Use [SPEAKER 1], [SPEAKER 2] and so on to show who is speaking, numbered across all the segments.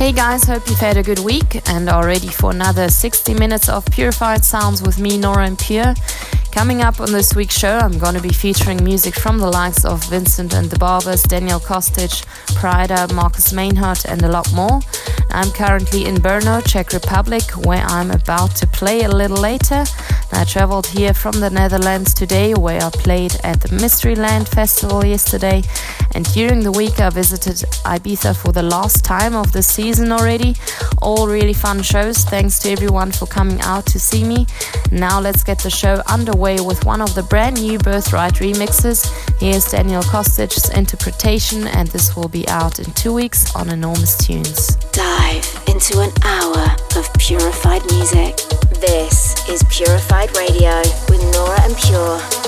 [SPEAKER 1] Hey guys, hope you've had a good week and are ready for another 60 minutes of purified sounds with me, Nora En Pure. Coming up on this week's show, I'm going to be featuring music from the likes of Vincent and the Barbers, Daniel Kostic, Pryda, Marcus Meinhardt, and a lot more. I'm currently in Brno, Czech Republic, where I'm about to play a little later. I traveled here from the Netherlands today, where I played at the Mysteryland Festival yesterday, and during the week I visited Ibiza for the last time of the season already. All really fun shows. Thanks to everyone for coming out to see me. Now let's get the show underway with one of the brand new Birthright remixes. Here's Daniel Kostic's interpretation, and this will be out in two weeks on Enormous Tunes.
[SPEAKER 2] Dive into an hour of purified music. This is Purified Radio with Nora En Pure.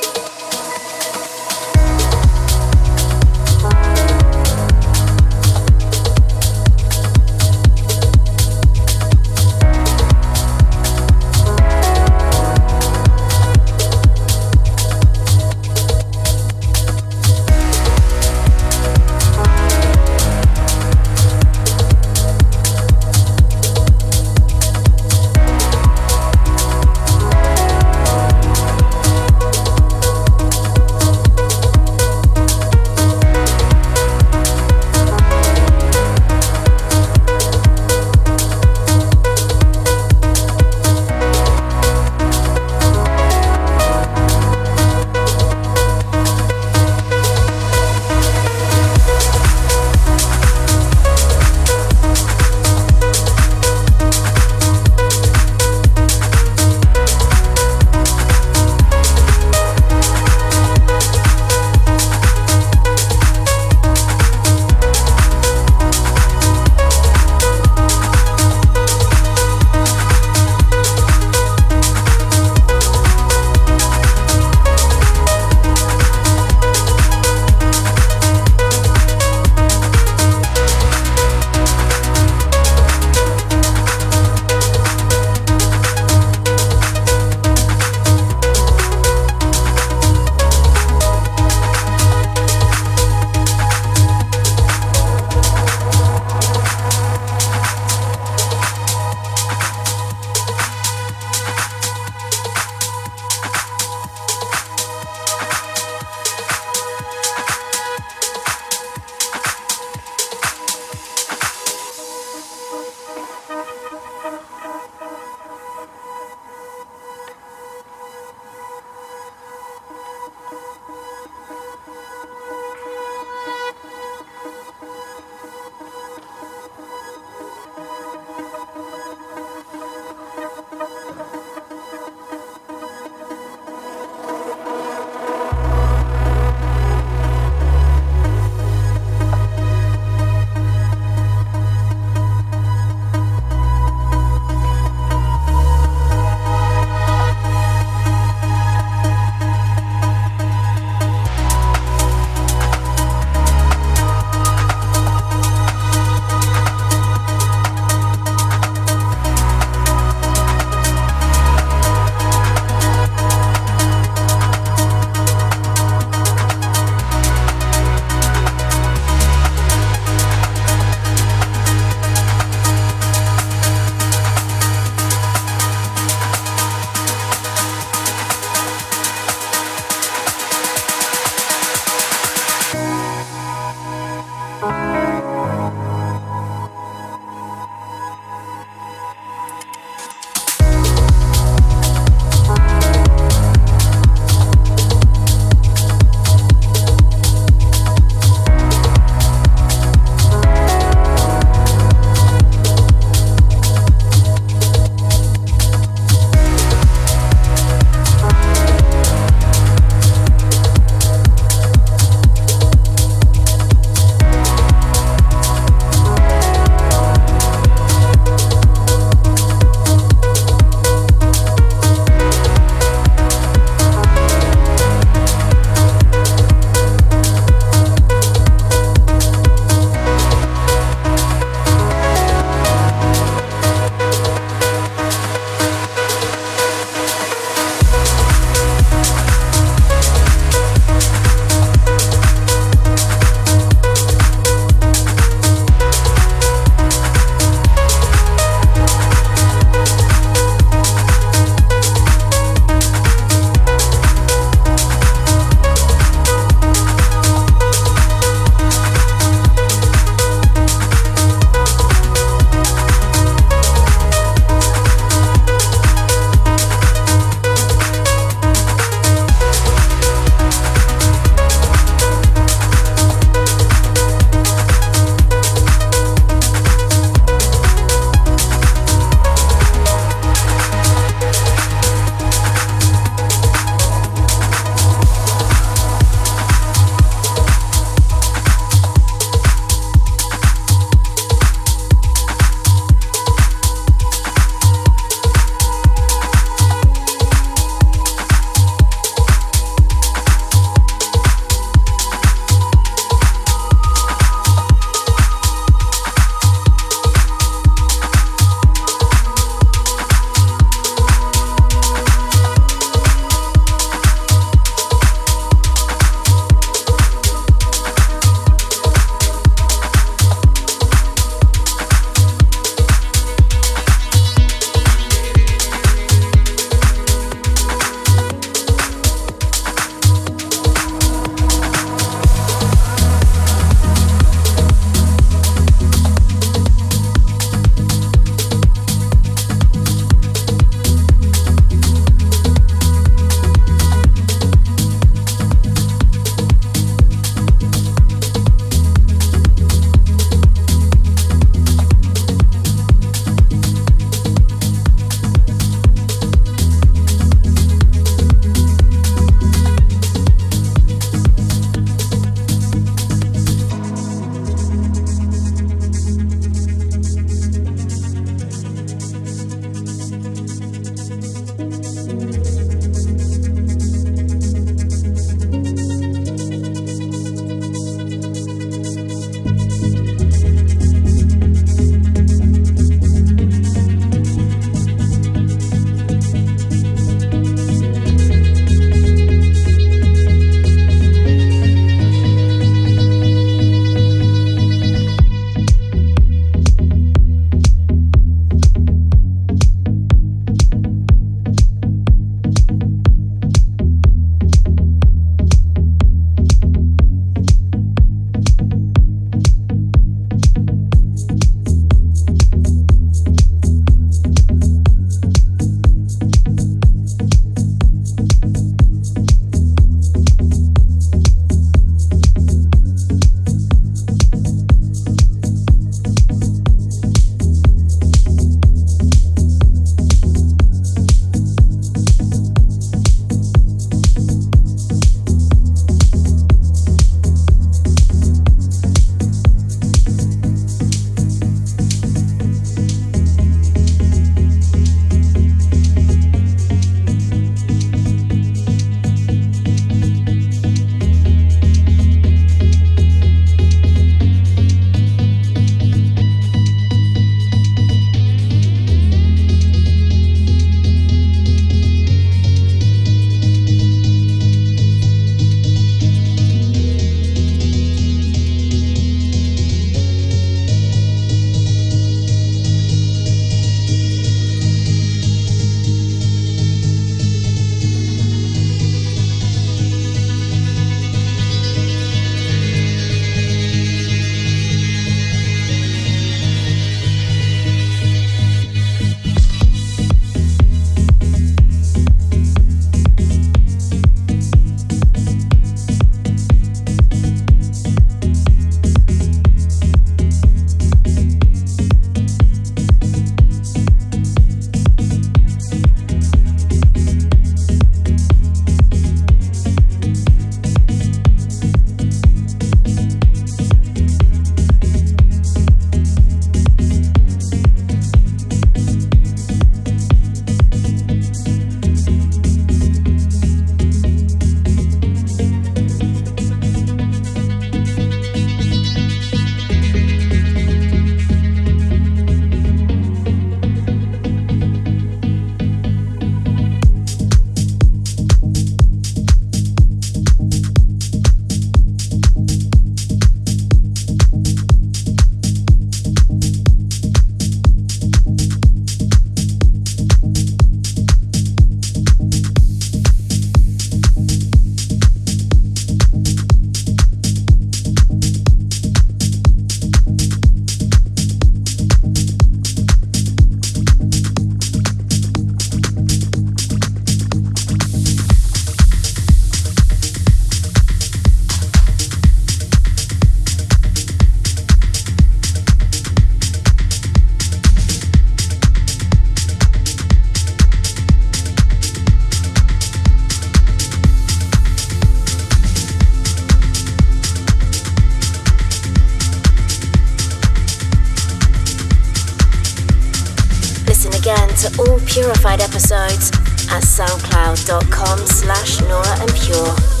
[SPEAKER 2] Purified episodes at soundcloud.com slash Nora En Pure.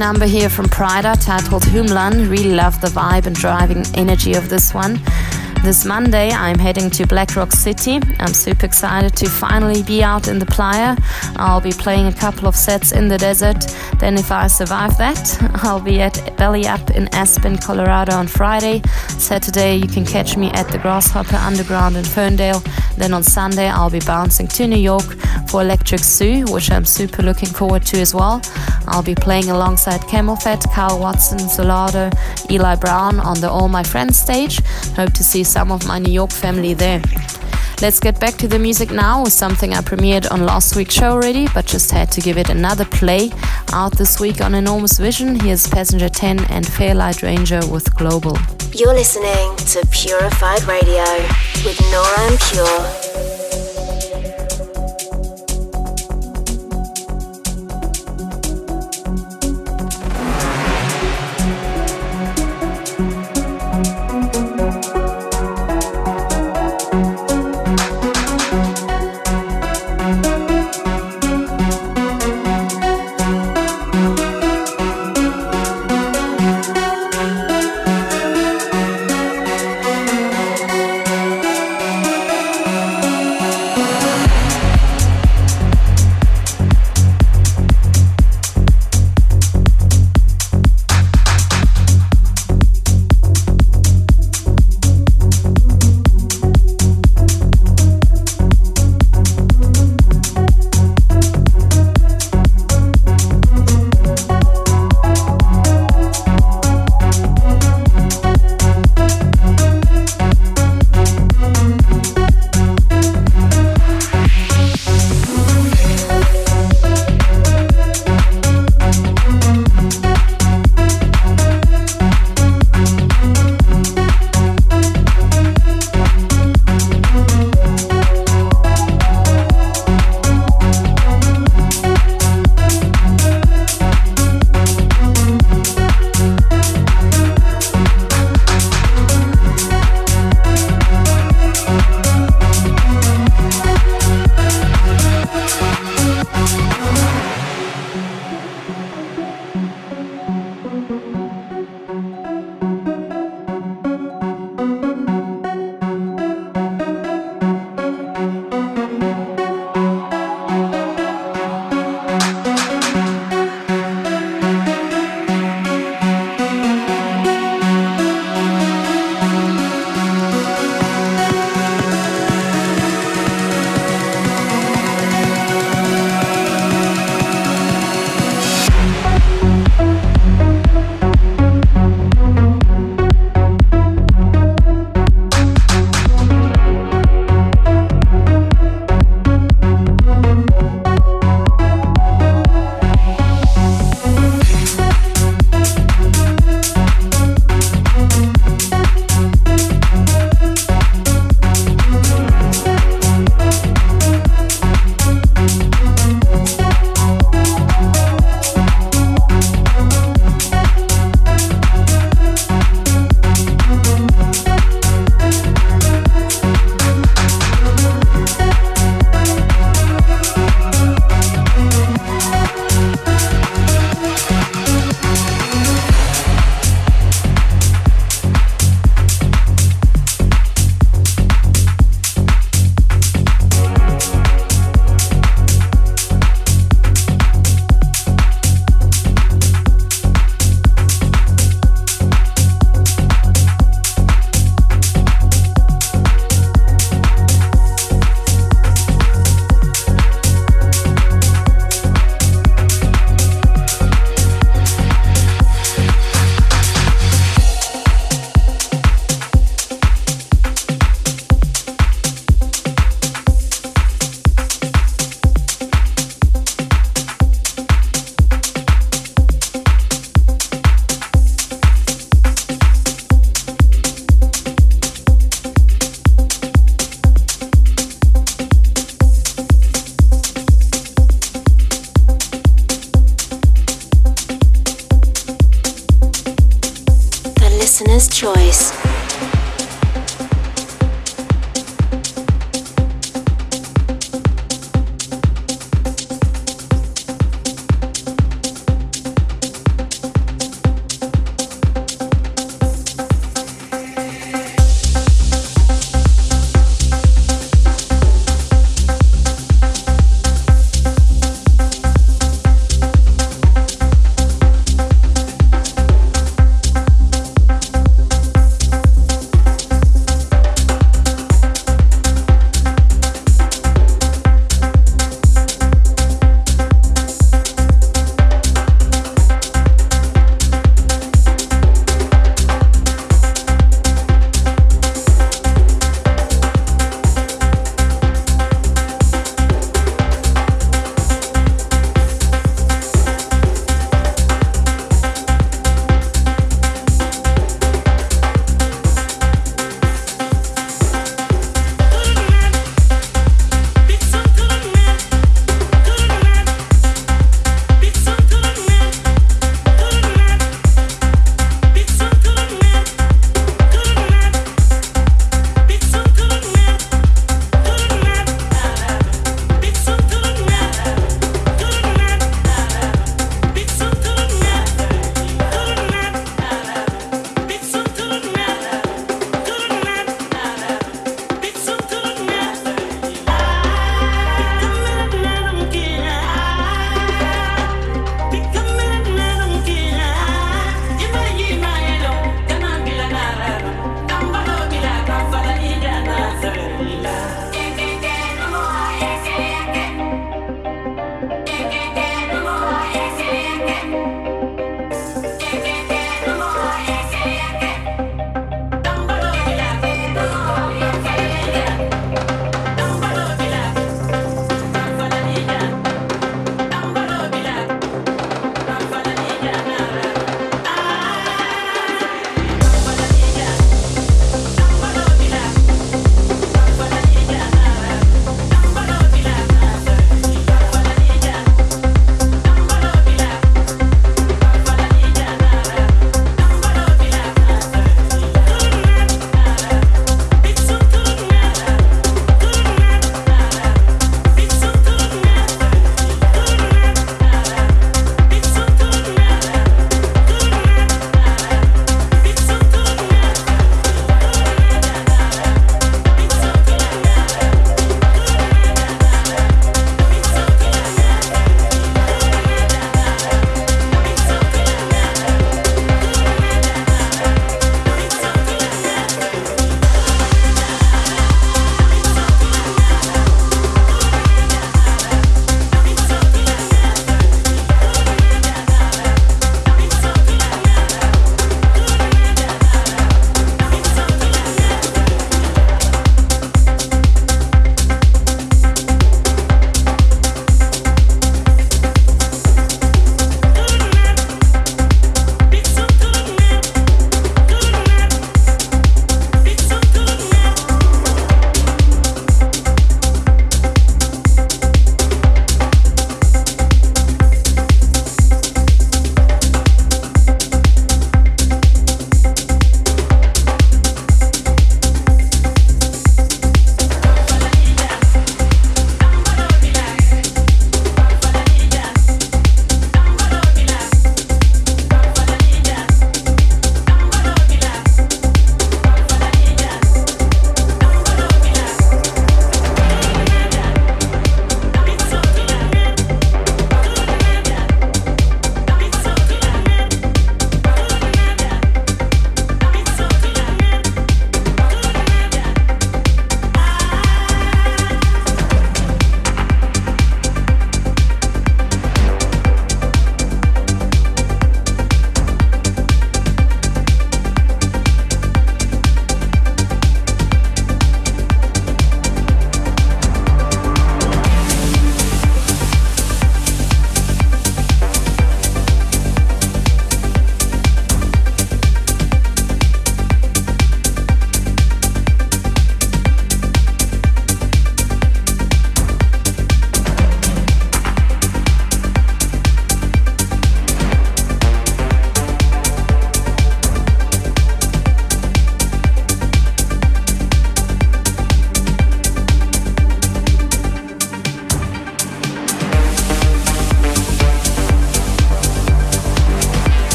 [SPEAKER 1] Number here from Pryda titled Humlan. Really love the vibe and driving energy of this one. This Monday, I'm heading to Black Rock City. I'm super excited to finally be out in the playa. I'll be playing a couple of sets in the desert. Then, if I survive that, I'll be at Belly Up in Aspen, Colorado on Friday. Saturday, you can catch me at the Grasshopper Underground in Ferndale. Then on Sunday, I'll be bouncing to New York for Electric Zoo, which I'm super looking forward to as well. I'll be playing alongside CamelPhat, Kyle Watson, Solardo, Eli Brown on the All My Friends stage. Hope to see some of my New York family there. Let's get back to the music now with something I premiered on last week's show already, but just had to give it another play. Out this week on Enormous Vision, here's Passenger 10 and Fairlight Ranger with Global.
[SPEAKER 2] You're listening to Purified Radio with Nora En Pure.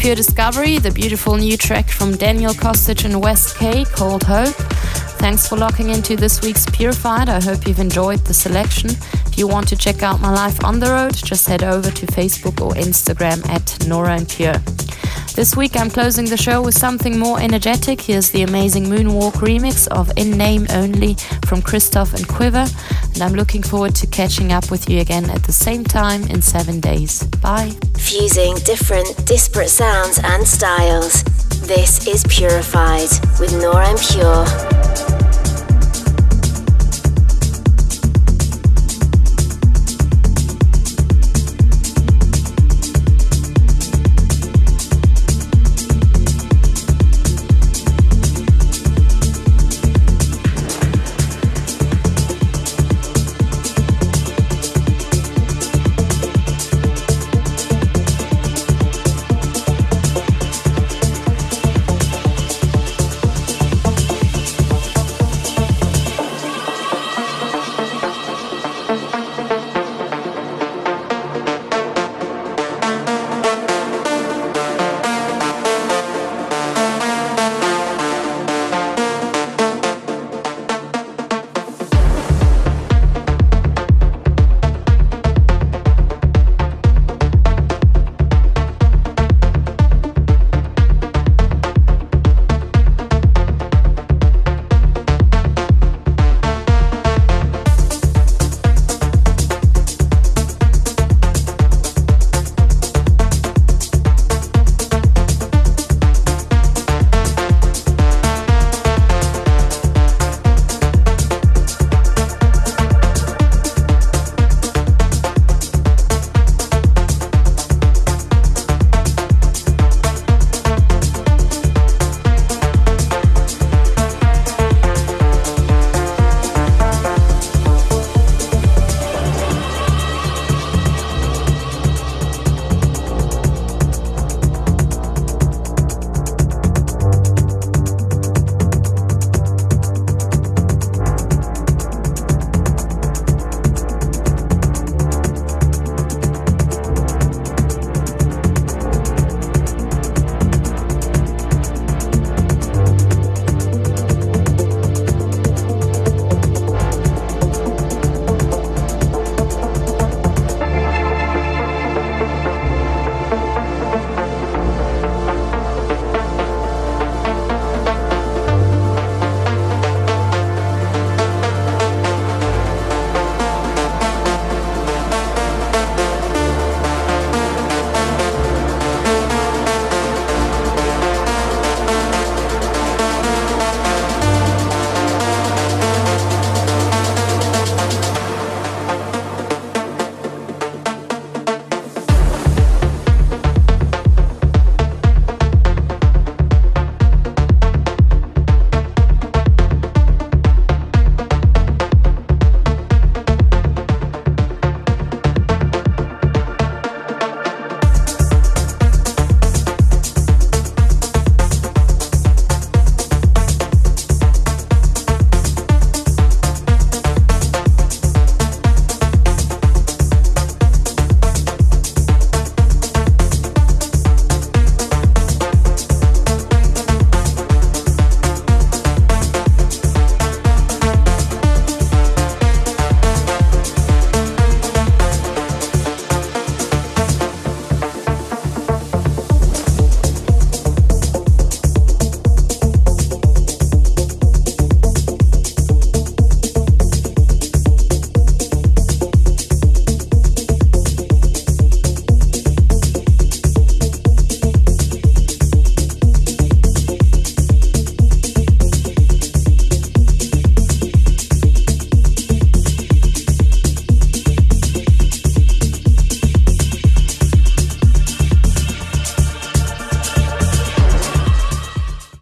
[SPEAKER 2] Pure Discovery,
[SPEAKER 1] the beautiful new track from Daniel Kostic and West K called Hope. Thanks for locking into this week's Purified. I hope you've enjoyed the selection. If you want to check out my life on the road, just head over to Facebook or Instagram at Nora En Pure. This week I'm closing the show with something more energetic. Here's the amazing Moonwalk remix of In Name Only from Christoph and Quivver. And I'm looking forward to catching up with you again at the same time in seven days. Bye.
[SPEAKER 2] Fusing different, disparate sounds and styles. This is Purified with Nora En Pure.